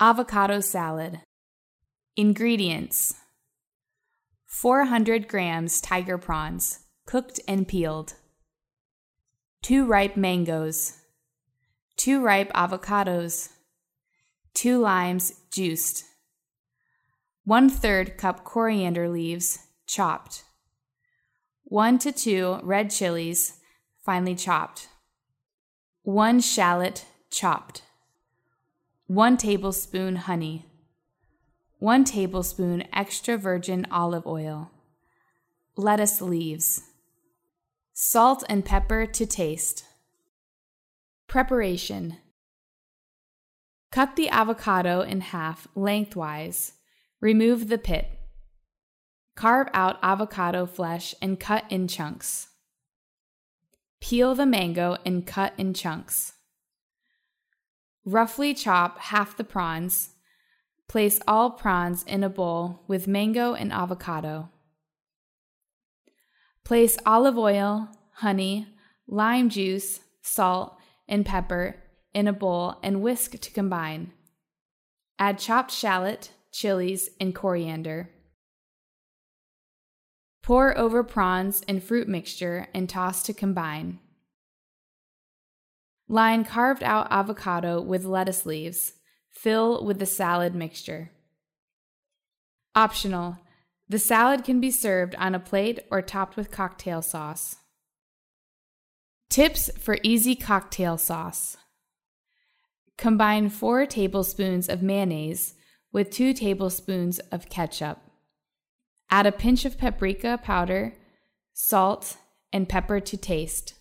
Avocado salad. Ingredients 400 grams tiger prawns, cooked and peeled. 2 ripe mangoes. 2 ripe avocados. 2 limes, juiced. 1 3rd cup coriander leaves, chopped. 1 to 2 red chilies, finely chopped. 1 shallot, chopped. 1 tablespoon honey. 1 tablespoon extra virgin olive oil. Lettuce leaves. Salt and pepper to taste. Preparation Cut the avocado in half lengthwise. Remove the pit. Carve out avocado flesh and cut in chunks. Peel the mango and cut in chunks. Roughly chop half the prawns. Place all prawns in a bowl with mango and avocado. Place olive oil, honey, lime juice, salt, and pepper in a bowl and whisk to combine. Add chopped shallot, chilies, and coriander. Pour over prawns and fruit mixture and toss to combine. Line carved out avocado with lettuce leaves. Fill with the salad mixture. Optional. The salad can be served on a plate or topped with cocktail sauce. Tips for easy cocktail sauce. Combine 4 tablespoons of mayonnaise with 2 tablespoons of ketchup. Add a pinch of paprika powder, salt, and pepper to taste.